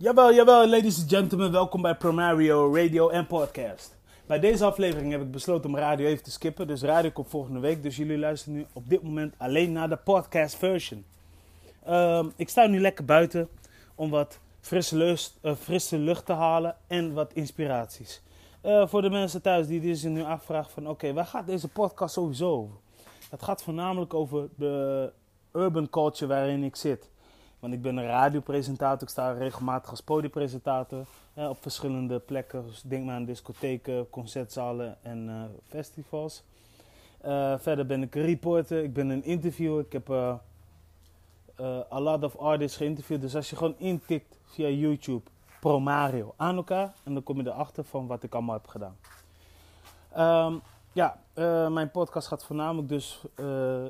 Jawel, jawel, ladies and gentlemen, welkom bij Promario Radio en Podcast. Bij deze aflevering heb ik besloten om radio even te skippen, dus radio komt volgende week. Dus jullie luisteren nu op dit moment alleen naar de podcast version. Ehm, ik sta nu lekker buiten om wat frisse, eh, frisse lucht te halen en wat inspiraties. Eh, voor de mensen thuis die zich nu afvragen van oké, waar gaat deze podcast sowieso over? Het gaat voornamelijk over de urban culture waarin ik zit. Want ik ben een radiopresentator, ik sta regelmatig als podiumpresentator op verschillende plekken. Dus denk maar aan discotheken, concertzalen en uh, festivals. Uh, verder ben ik een reporter, ik ben een interviewer. Ik heb uh, a lot of artists geïnterviewd. Dus als je gewoon intikt via YouTube Pro Mario aan elkaar, en dan kom je erachter van wat ik allemaal heb gedaan. Um, ja, uh, mijn podcast gaat voornamelijk dus, uh,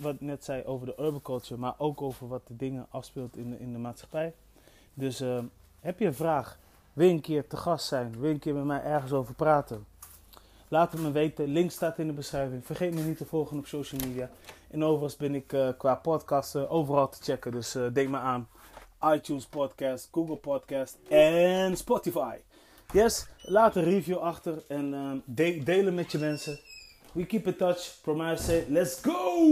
wat ik net zei, over de urban culture, maar ook over wat de dingen afspeelt in de, in de maatschappij. Dus uh, heb je een vraag, wil je een keer te gast zijn, wil je een keer met mij ergens over praten? Laat het me weten, link staat in de beschrijving. Vergeet me niet te volgen op social media. En overigens ben ik qua podcasten overal te checken, dus denk maar aan iTunes Podcast, Google Podcast en Spotify. Yes, laat een review achter en de delen met je mensen. We keep in touch. Promise let's go!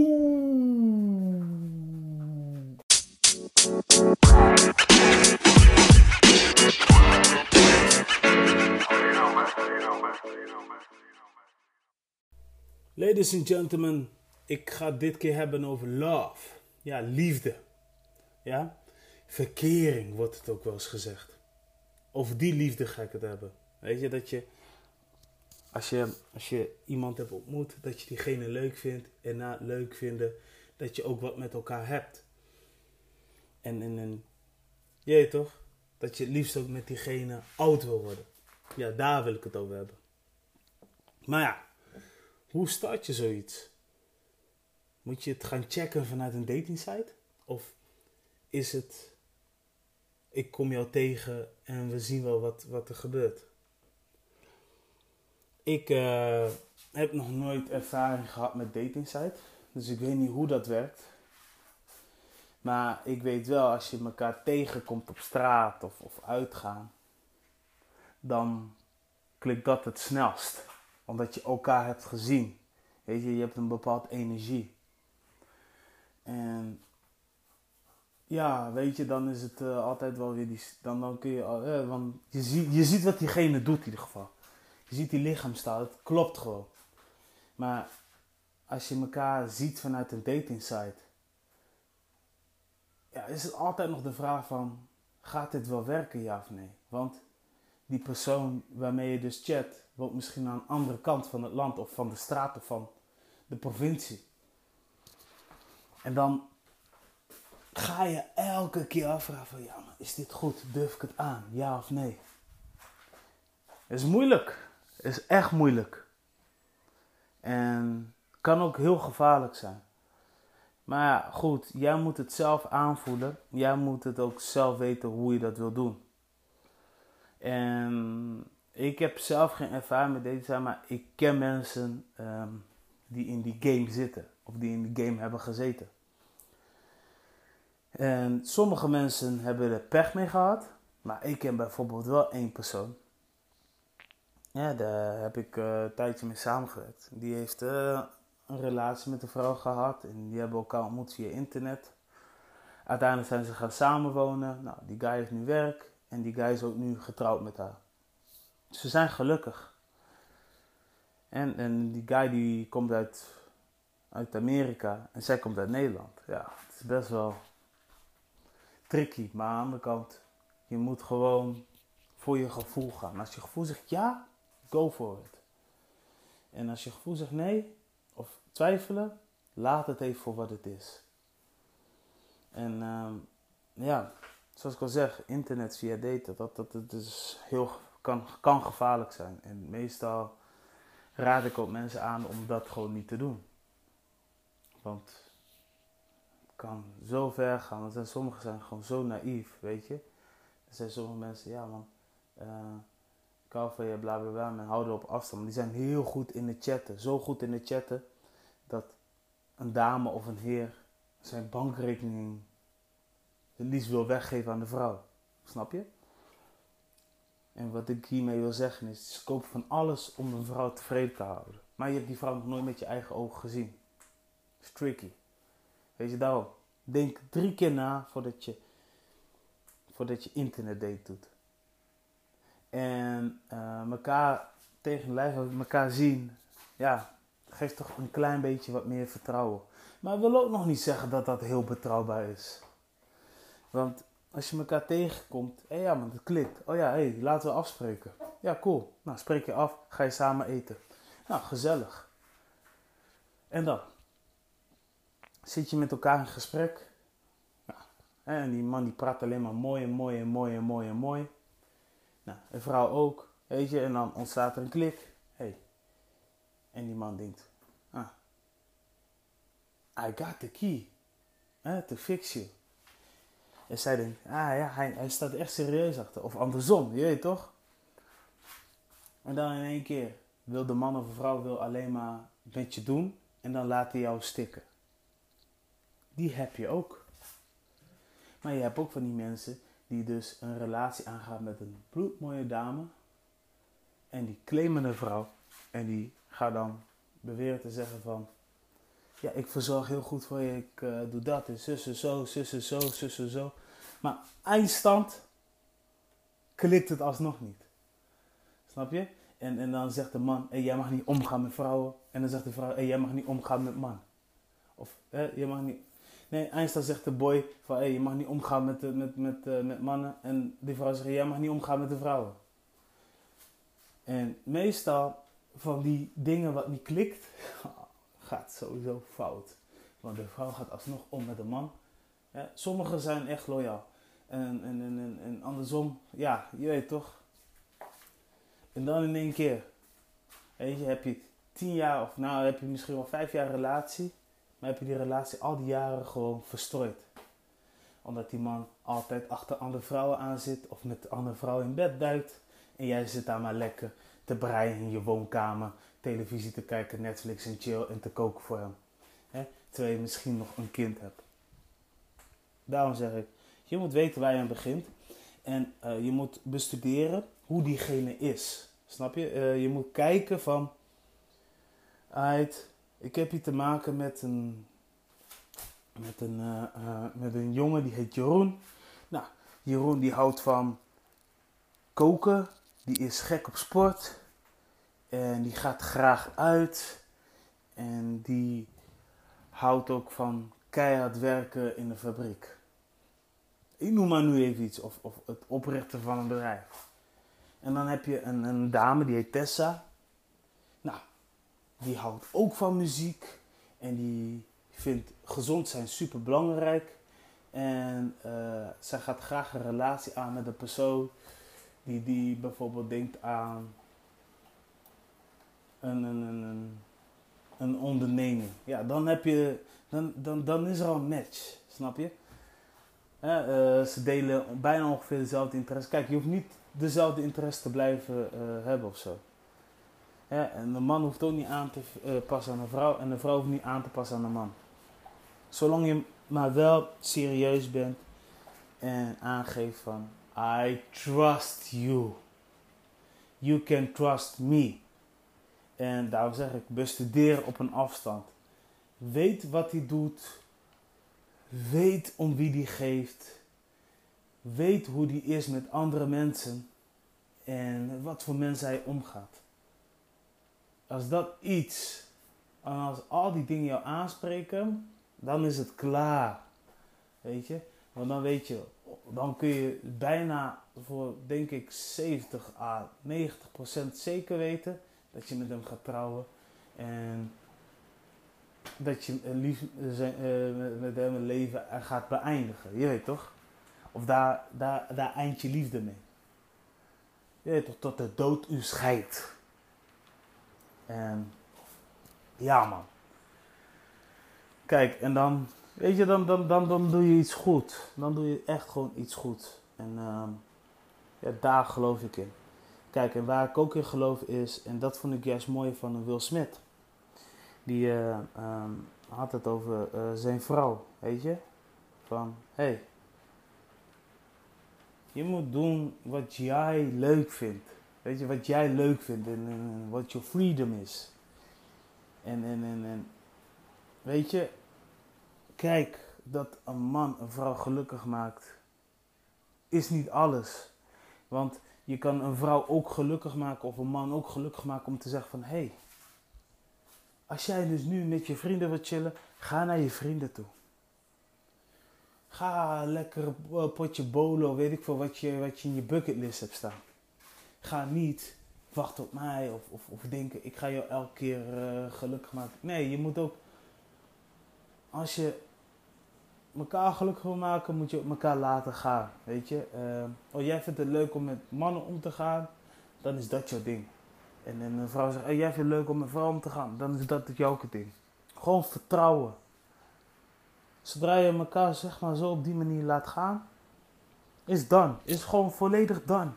Ladies and gentlemen, ik ga dit keer hebben over love. Ja, liefde. Ja, verkering wordt het ook wel eens gezegd over die liefde ga ik het hebben. Weet je, dat je als je, als je iemand hebt ontmoet, dat je diegene leuk vindt en na leuk vinden, dat je ook wat met elkaar hebt. En, en, en je toch? Dat je het liefst ook met diegene oud wil worden. Ja, daar wil ik het over hebben. Maar ja, hoe start je zoiets? Moet je het gaan checken vanuit een datingsite? Of is het ik kom jou tegen en we zien wel wat, wat er gebeurt. Ik uh, heb nog nooit ervaring gehad met dating site, dus ik weet niet hoe dat werkt. Maar ik weet wel, als je elkaar tegenkomt op straat of, of uitgaan, dan klikt dat het snelst. Omdat je elkaar hebt gezien. Weet je, je hebt een bepaald energie. En ja, weet je, dan is het uh, altijd wel weer die. Dan, dan kun je. Uh, want je, ziet, je ziet wat diegene doet in ieder geval. Je ziet die lichaamstaal, het klopt gewoon. Maar als je elkaar ziet vanuit een dating site. Ja, is het altijd nog de vraag van. Gaat dit wel werken, ja of nee? Want die persoon waarmee je dus chat. woont misschien aan een andere kant van het land of van de straat of van de provincie. En dan ga je elke keer afvragen van ja, is dit goed? Durf ik het aan? Ja of nee? Is moeilijk. Is echt moeilijk. En kan ook heel gevaarlijk zijn. Maar ja, goed, jij moet het zelf aanvoelen. Jij moet het ook zelf weten hoe je dat wil doen. En ik heb zelf geen ervaring met deze maar ik ken mensen um, die in die game zitten. Of die in die game hebben gezeten. En sommige mensen hebben er pech mee gehad. Maar ik ken bijvoorbeeld wel één persoon. Ja, daar heb ik uh, een tijdje mee samengewerkt. Die heeft uh, een relatie met een vrouw gehad. En die hebben elkaar ontmoet via internet. Uiteindelijk zijn ze gaan samenwonen. Nou, die guy heeft nu werk. En die guy is ook nu getrouwd met haar. Ze zijn gelukkig. En, en die guy die komt uit, uit Amerika. En zij komt uit Nederland. Ja, het is best wel tricky. Maar aan de andere kant, je moet gewoon voor je gevoel gaan. Als je gevoel zegt ja, go for it. En als je gevoel zegt nee, of twijfelen, laat het even voor wat het is. En uh, ja, zoals ik al zeg, internet via data, dat, dat, dat is heel, kan, kan gevaarlijk zijn. En meestal raad ik ook mensen aan om dat gewoon niet te doen. Want kan zo ver gaan. Want sommigen zijn gewoon zo naïef, weet je. Er zijn sommige mensen, ja man, uh, ik hou van je, bla bla bla, men houden op afstand. Maar die zijn heel goed in de chatten. Zo goed in de chatten dat een dame of een heer zijn bankrekening het liefst wil weggeven aan de vrouw. Snap je? En wat ik hiermee wil zeggen is, ze kopen van alles om een vrouw tevreden te houden. Maar je hebt die vrouw nog nooit met je eigen ogen gezien. Dat tricky. Weet je? Denk drie keer na voordat je, voordat je internetdate doet. En elkaar tegen lijf elkaar zien, ja, geeft toch een klein beetje wat meer vertrouwen. Maar ik wil ook nog niet zeggen dat dat heel betrouwbaar is. Want als je elkaar tegenkomt, hé ja man, het klikt. Oh ja, hé, hey, laten we afspreken. Ja, cool. Nou, spreek je af, ga je samen eten. Nou, gezellig. En dan zit je met elkaar in gesprek. Ja. En die man die praat alleen maar mooi en mooi en mooi en mooi en mooi. Nou, een vrouw ook, weet je. En dan ontstaat er een klik. Hey. En die man denkt, ah, I got the key eh, to fix you. En zij denkt, ah ja, hij, hij staat echt serieus achter. Of andersom, je weet toch? En dan in één keer wil de man of de vrouw wil alleen maar met je doen. En dan laat hij jou stikken. Die heb je ook. Maar je hebt ook van die mensen die dus een relatie aangaan met een bloedmooie dame. En die claimen een vrouw. En die gaat dan beweren te zeggen van... Ja, ik verzorg heel goed voor je. Ik uh, doe dat en zussen zo, zussen zo, zussen zo. Maar eindstand klikt het alsnog niet. Snap je? En, en dan zegt de man, hey, jij mag niet omgaan met vrouwen. En dan zegt de vrouw, hey, jij mag niet omgaan met man. Of, je mag niet... Nee, eindstand zegt de boy van, hey, je mag niet omgaan met, met, met, uh, met mannen. En die vrouw zegt, jij mag niet omgaan met de vrouwen. En meestal van die dingen wat niet klikt, gaat sowieso fout. Want de vrouw gaat alsnog om met de man. Ja, sommigen zijn echt loyaal. En, en, en, en, andersom, ja, je weet toch. En dan in één keer, weet je, heb je tien jaar of nou heb je misschien wel vijf jaar relatie. Maar heb je die relatie al die jaren gewoon verstrooid. Omdat die man altijd achter andere vrouwen aan zit of met andere vrouwen in bed duikt. En jij zit daar maar lekker te breien in je woonkamer, televisie te kijken, Netflix en chill en te koken voor hem. Hè? Terwijl je misschien nog een kind hebt. Daarom zeg ik, je moet weten waar je aan begint. En uh, je moet bestuderen hoe diegene is. Snap je? Uh, je moet kijken van... Uit, ik heb hier te maken met een, met een, uh, met een jongen die heet Jeroen. Nou, Jeroen die houdt van koken. Die is gek op sport. En die gaat graag uit. En die houdt ook van keihard werken in de fabriek. Ik noem maar nu even iets. Of, of het oprichten van een bedrijf. En dan heb je een, een dame die heet Tessa. Die houdt ook van muziek. En die vindt gezond zijn super belangrijk. En uh, zij gaat graag een relatie aan met een persoon die, die bijvoorbeeld denkt aan een, een, een, een onderneming. Ja, dan, heb je, dan, dan, dan is er al een match, snap je? Uh, ze delen bijna ongeveer dezelfde interesse. Kijk, je hoeft niet dezelfde interesse te blijven uh, hebben of zo. En de man hoeft ook niet aan te uh, passen aan de vrouw en de vrouw hoeft niet aan te passen aan de man. Zolang je maar wel serieus bent en aangeeft van I trust you. You can trust me. En daarom zeg ik, bestudeer op een afstand. Weet wat hij doet. Weet om wie die geeft. Weet hoe die is met andere mensen. En wat voor mensen hij omgaat. Als dat iets, als al die dingen jou aanspreken, dan is het klaar. Weet je? Want dan weet je, dan kun je bijna voor denk ik 70 à 90 procent zeker weten dat je met hem gaat trouwen. En dat je uh, met hem een leven gaat beëindigen. Je weet toch? Of daar, daar, daar eind je liefde mee. Je weet toch, tot de dood u scheidt. En ja man. Kijk, en dan, weet je, dan, dan, dan, dan doe je iets goed. Dan doe je echt gewoon iets goed. En uh, ja, daar geloof ik in. Kijk, en waar ik ook in geloof is, en dat vond ik juist mooi van Will Smith. Die uh, um, had het over uh, zijn vrouw, weet je. Van, hé, hey, Je moet doen wat jij leuk vindt. Weet je, wat jij leuk vindt en, wat je freedom is. En, en, en, en weet je, kijk dat een man een vrouw gelukkig maakt, is niet alles. Want je kan een vrouw ook gelukkig maken of een man ook gelukkig maken om te zeggen van hé, hey, als jij dus nu met je vrienden wilt chillen, ga naar je vrienden toe. Ga lekker potje bolo, weet ik veel wat je, wat je in je bucketlist hebt staan. Ga niet wachten op mij of, of, of denken ik ga jou elke keer uh, gelukkig maken. Nee, je moet ook, als je elkaar gelukkig wil maken, moet je elkaar laten gaan. Weet je, uh, oh jij vindt het leuk om met mannen om te gaan, dan is dat jouw ding. En, en een vrouw zegt, oh, jij vindt het leuk om met vrouw om te gaan, dan is dat jouw ding. Gewoon vertrouwen. Zodra je elkaar zeg maar zo op die manier laat gaan, is dan. Is gewoon volledig dan.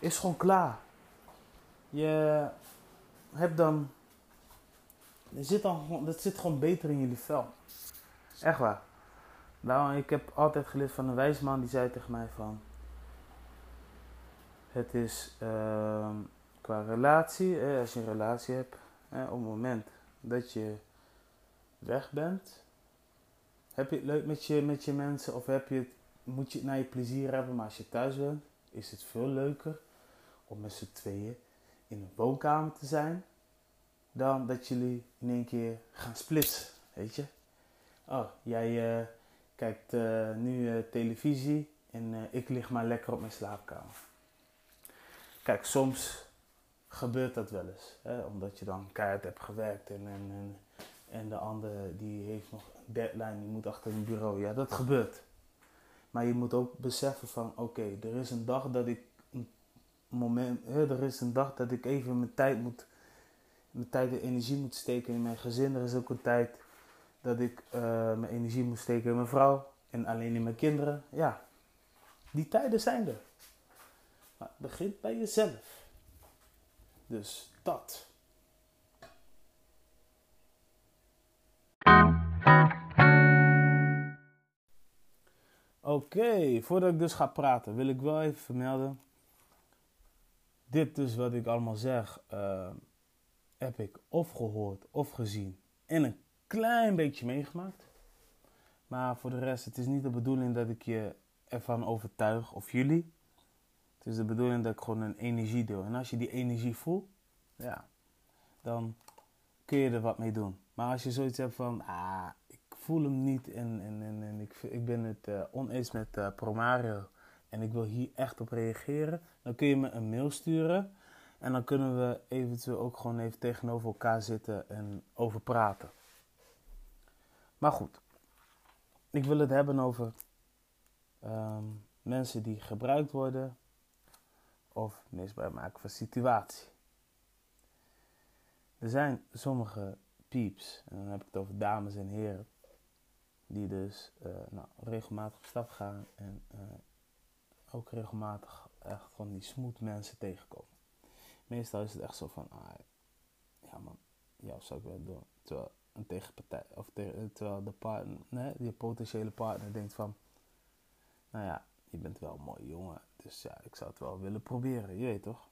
Is gewoon klaar. Je hebt dan. Je zit dan, dat zit gewoon beter in jullie vel. Echt waar. Nou, ik heb altijd geleerd van een wijsman die zei tegen mij van. Het is uh, qua relatie, als je een relatie hebt, op het moment dat je weg bent, heb je het leuk met je, met je mensen of heb je moet je het naar je plezier hebben, maar als je thuis bent, is het veel leuker om met z'n tweeën in een woonkamer te zijn, dan dat jullie in één keer gaan splitsen, weet je. Oh, jij uh, kijkt uh, nu uh, televisie en ik lig maar lekker op mijn slaapkamer. Kijk, soms gebeurt dat wel eens, hè, omdat je dan keihard hebt gewerkt en, en, en, de andere die heeft nog een deadline, die moet achter een bureau. Ja, dat gebeurt. Maar je moet ook beseffen van, oké, er is een dag dat ik moment, er is een dag dat ik even mijn tijd moet, mijn tijd en energie moet steken in mijn gezin. Er is ook een tijd dat ik uh, mijn energie moet steken in mijn vrouw en alleen in mijn kinderen. Ja, die tijden zijn er. Maar het begint bij jezelf. Dus dat. Oké, voordat ik dus ga praten, wil ik wel even vermelden dit dus wat ik allemaal zeg, uh, heb ik of gehoord of gezien en een klein beetje meegemaakt. Maar voor de rest, het is niet de bedoeling dat ik je ervan overtuig of jullie. Het is de bedoeling dat ik gewoon een energie deel. En als je die energie voelt, ja, dan kun je er wat mee doen. Maar als je zoiets hebt van, ah, ik voel hem niet en, en, en, en ik, ik ben het uh, oneens met uh, Promario en ik wil hier echt op reageren, dan kun je me een mail sturen. En dan kunnen we eventueel ook gewoon even tegenover elkaar zitten en over praten. Maar goed, ik wil het hebben over ehm, mensen die gebruikt worden of misbruik maken van situatie. Er zijn sommige pieps, en dan heb ik het over dames en heren, die dus uh, nou, regelmatig op stap gaan en uh, ook regelmatig echt van die smooth mensen tegenkomen. Meestal is het echt zo van, ah, ja man, jou zou ik wel doen. Terwijl een tegenpartij, of terwijl de partner, nee, die potentiële partner denkt van, nou ja, je bent wel een mooie jongen, dus ja, ik zou het wel willen proberen, je weet toch?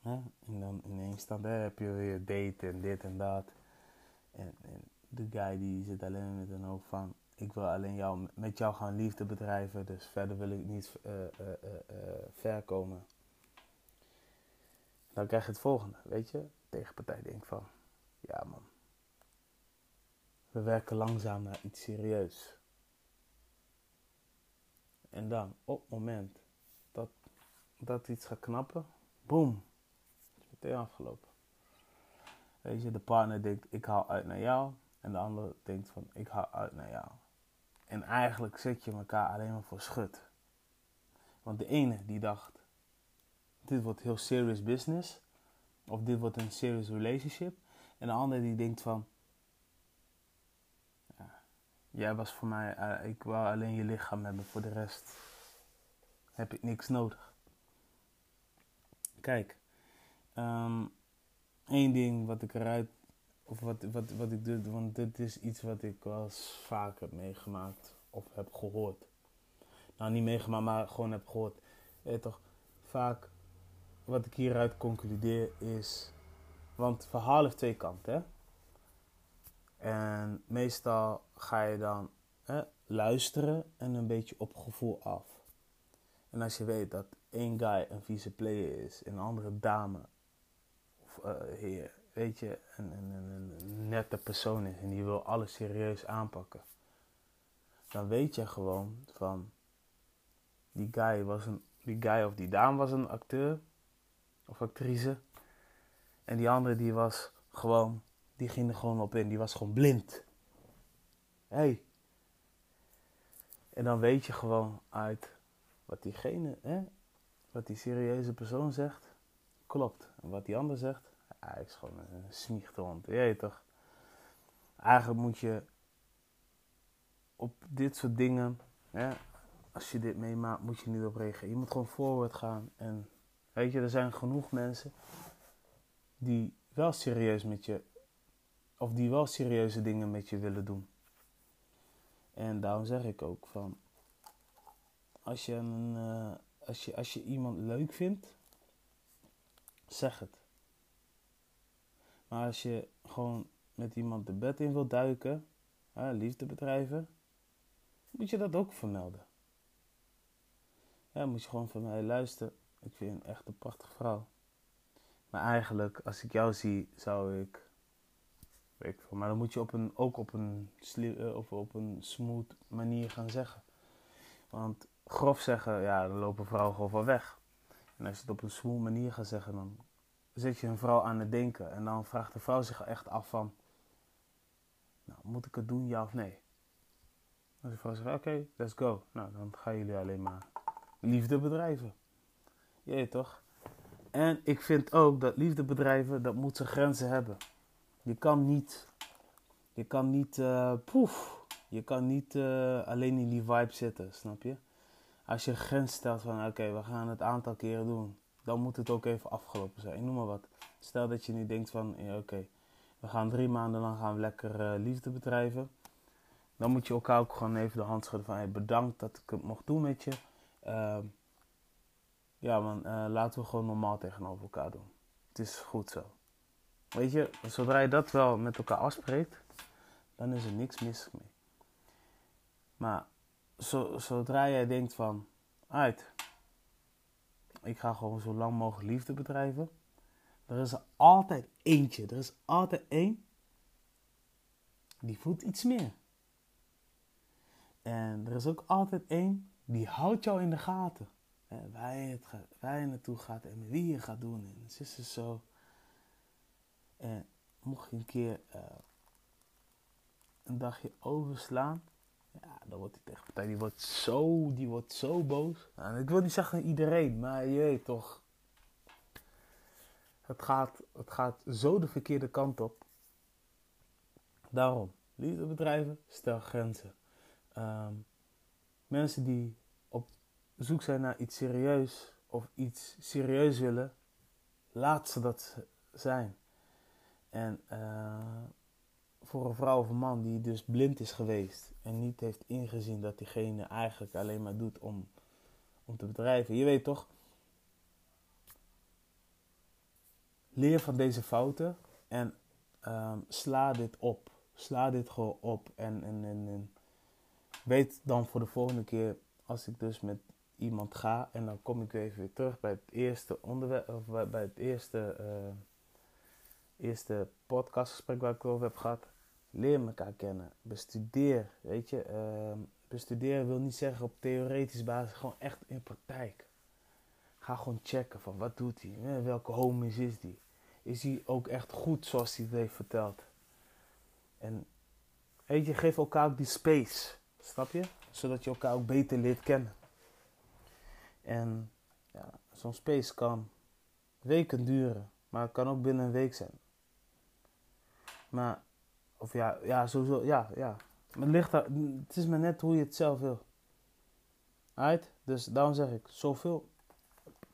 Hè? En dan ineens dan daar heb je weer date en dit en dat. En, en de guy die zit alleen met een hoofd van, ik wil alleen jou, met jou gaan liefde bedrijven, dus verder wil ik niet uh, uh, uh, ver komen. Dan krijg je het volgende, weet je? Tegenpartij denkt van, ja man, we werken langzaam naar iets serieus. En dan, op het moment dat, dat iets gaat knappen, boom, is meteen afgelopen. Weet je, de partner denkt, ik haal uit naar jou. En de ander denkt van, ik haal uit naar jou. En eigenlijk zet je elkaar alleen maar voor schut. Want de ene die dacht, dit wordt heel serious business. Of dit wordt een serious relationship. En de andere die denkt van, ja, jij was voor mij, uh, ik wou alleen je lichaam hebben. Voor de rest heb ik niks nodig. Kijk, um, één ding wat ik eruit of wat, wat, wat ik doe, want dit is iets wat ik wel eens vaak heb meegemaakt of heb gehoord. nou niet meegemaakt, maar gewoon heb gehoord. Ja, toch, vaak wat ik hieruit concludeer is, want het verhaal heeft twee kanten. Hè? En meestal ga je dan luisteren en een beetje op gevoel af. En als je weet dat één guy een vieze player is, en een andere dame of uh, heer, weet je, een, een, een, nette persoon is en die wil alles serieus aanpakken, dan weet je gewoon van die guy was een, die guy of die dame was een acteur of actrice en die andere die was gewoon, die ging er gewoon op in, die was gewoon blind. Hey. En dan weet je gewoon uit wat diegene, hè, wat die serieuze persoon zegt, klopt. En wat die ander zegt, hij is gewoon een smiechtehond. Je weet toch? Eigenlijk moet je op dit soort dingen, hè, als je dit meemaakt, moet je niet op. Je moet gewoon voorwaarts gaan. En weet je, er zijn genoeg mensen die wel serieus met je, of die wel serieuze dingen met je willen doen. En daarom zeg ik ook van, als je, een, uh, als je, als je iemand leuk vindt, zeg het. Maar als je gewoon met iemand de bed in wilt duiken, hè, liefde bedrijven, moet je dat ook vermelden. Ja, moet je gewoon van mij luisteren. Ik vind je echt een prachtige vrouw. Maar eigenlijk, als ik jou zie, zou ik. Weet ik veel, maar dan moet je op een, ook op een, uh, of op een smooth manier gaan zeggen. Want grof zeggen, ja, dan lopen vrouwen gewoon van weg. En als je het op een smooth manier gaat zeggen, dan zet je een vrouw aan het denken. En dan vraagt de vrouw zich echt af van, nou, moet ik het doen, ja of nee? Als de vrouw zegt, oké, let's go. Nou, dan gaan jullie alleen maar liefde bedrijven. Jee, toch? En ik vind ook dat liefdebedrijven, dat moet zijn grenzen hebben. Je kan niet, je kan niet, uh, poef, je kan niet uh, alleen in die vibe zitten, snap je? Als je een grens stelt van, oké, we gaan het aantal keren doen, dan moet het ook even afgelopen zijn. Noem maar wat. Stel dat je nu denkt van, ja, oké, we gaan drie maanden lang gaan lekker uh, liefde bedrijven. Dan moet je elkaar ook gewoon even de hand schudden van, hey, bedankt dat ik het mocht doen met je. Uh, ja man, uh, laten we gewoon normaal tegenover elkaar doen. Het is goed zo. Weet je, zodra je dat wel met elkaar afspreekt, dan is er niks mis mee. Maar zo, zodra jij denkt van, uit, ik ga gewoon zo lang mogelijk liefde bedrijven. Er is er altijd eentje, er is altijd één, die voelt iets meer. En er is ook altijd één, die houdt jou in de gaten. En waar, je het gaat, naartoe gaat en wie je gaat doen. En het is zo. En mocht je een keer uh, een dagje overslaan, ja, dan wordt die tegenpartij, die wordt zo, die wordt zo boos. Nou, ik wil niet zeggen iedereen, maar je weet toch. Het gaat, het gaat zo de verkeerde kant op. Daarom, liefdebedrijven, stel grenzen. Um, mensen die op zoek zijn naar iets serieus of iets serieus willen, laat ze dat zijn. En uh, voor een vrouw of een man die dus blind is geweest en niet heeft ingezien dat diegene eigenlijk alleen maar doet om, om te bedrijven. Je weet toch, leer van deze fouten en um, sla dit op. Sla dit gewoon op en, en, en, weet dan voor de volgende keer als ik dus met iemand ga en dan kom ik even weer terug bij het eerste onderwerp of bij het eerste, uh, eerste podcastgesprek waar ik over heb gehad leer elkaar kennen. Bestudeer, weet je. Uh, bestuderen wil niet zeggen op theoretisch basis, gewoon echt in praktijk. Ga gewoon checken van wat doet hij, welke homies is die. Is hij ook echt goed zoals hij het heeft verteld. En weet je, geef elkaar ook die space, snap je? Zodat je elkaar ook beter leert kennen. En ja, zo'n space kan weken duren, maar het kan ook binnen een week zijn. Maar of ja, ja, sowieso, ja, ja. Het, ligt het is maar net hoe je het zelf wil. Right? Dus daarom zeg ik, zoveel.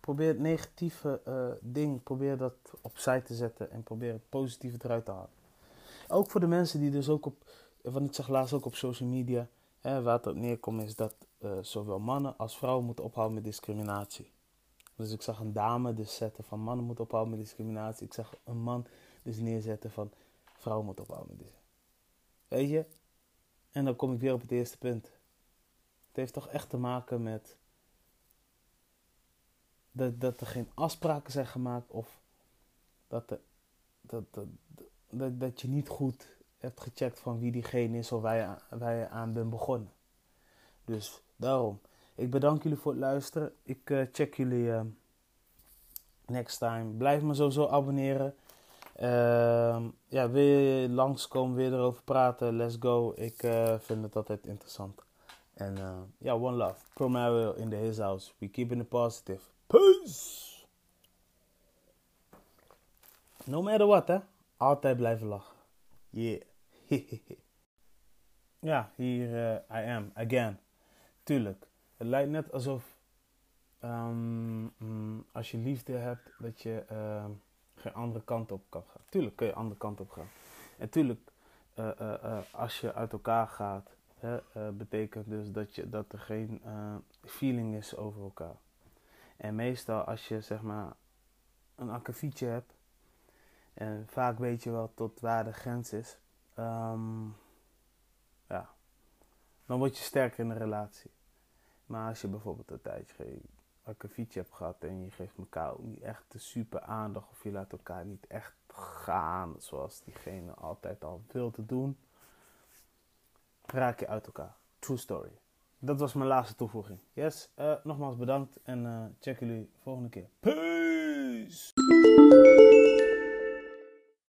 Probeer het negatieve uh, ding, probeer dat opzij te zetten en probeer het positieve eruit te halen. Ook voor de mensen die dus ook op, want ik zag laatst ook op social media, En waar het op neerkomt is dat uh, zowel mannen als vrouwen moeten ophouden met discriminatie. Dus ik zag een dame dus zetten van mannen moeten ophouden met discriminatie. Ik zag een man dus neerzetten van vrouwen moeten ophouden. Weet je? En dan kom ik weer op het eerste punt. Het heeft toch echt te maken met dat, dat er geen afspraken zijn gemaakt of dat, er, dat, dat, dat, dat je niet goed hebt gecheckt van wie diegene is of waar je, aan bent begonnen. Dus daarom. Ik bedank jullie voor het luisteren. Ik uh, check jullie uh, next time. Blijf me sowieso abonneren. Uh, ja, wil je langskomen, weer erover praten? Let's go. Ik uh, vind het altijd interessant. En ja, one love. Pro in the his house. We keeping it positive. Peace! No matter what, hè. Altijd blijven lachen. Yeah. ja, hier uh, I am, again. Tuurlijk. Het lijkt net alsof um, um, als je liefde hebt, dat je uh, geen andere kant op kan gaan. Tuurlijk kun je andere kant op gaan. En tuurlijk, uh, als je uit elkaar gaat, betekent dus dat, je, dat er geen feeling is over elkaar. En meestal als je zeg maar een akkefietje hebt, en vaak weet je wel tot waar de grens is, um, ja, dan word je sterker in een relatie. Maar als je bijvoorbeeld een tijdje geen akkefietje hebt gehad en je geeft elkaar niet echt de super aandacht of je laat elkaar niet echt gaan zoals diegene altijd al wil te doen, raak je uit elkaar. True story dat was mijn laatste toevoeging. Yes, uh, nogmaals bedankt en uh, check jullie volgende keer. Peace!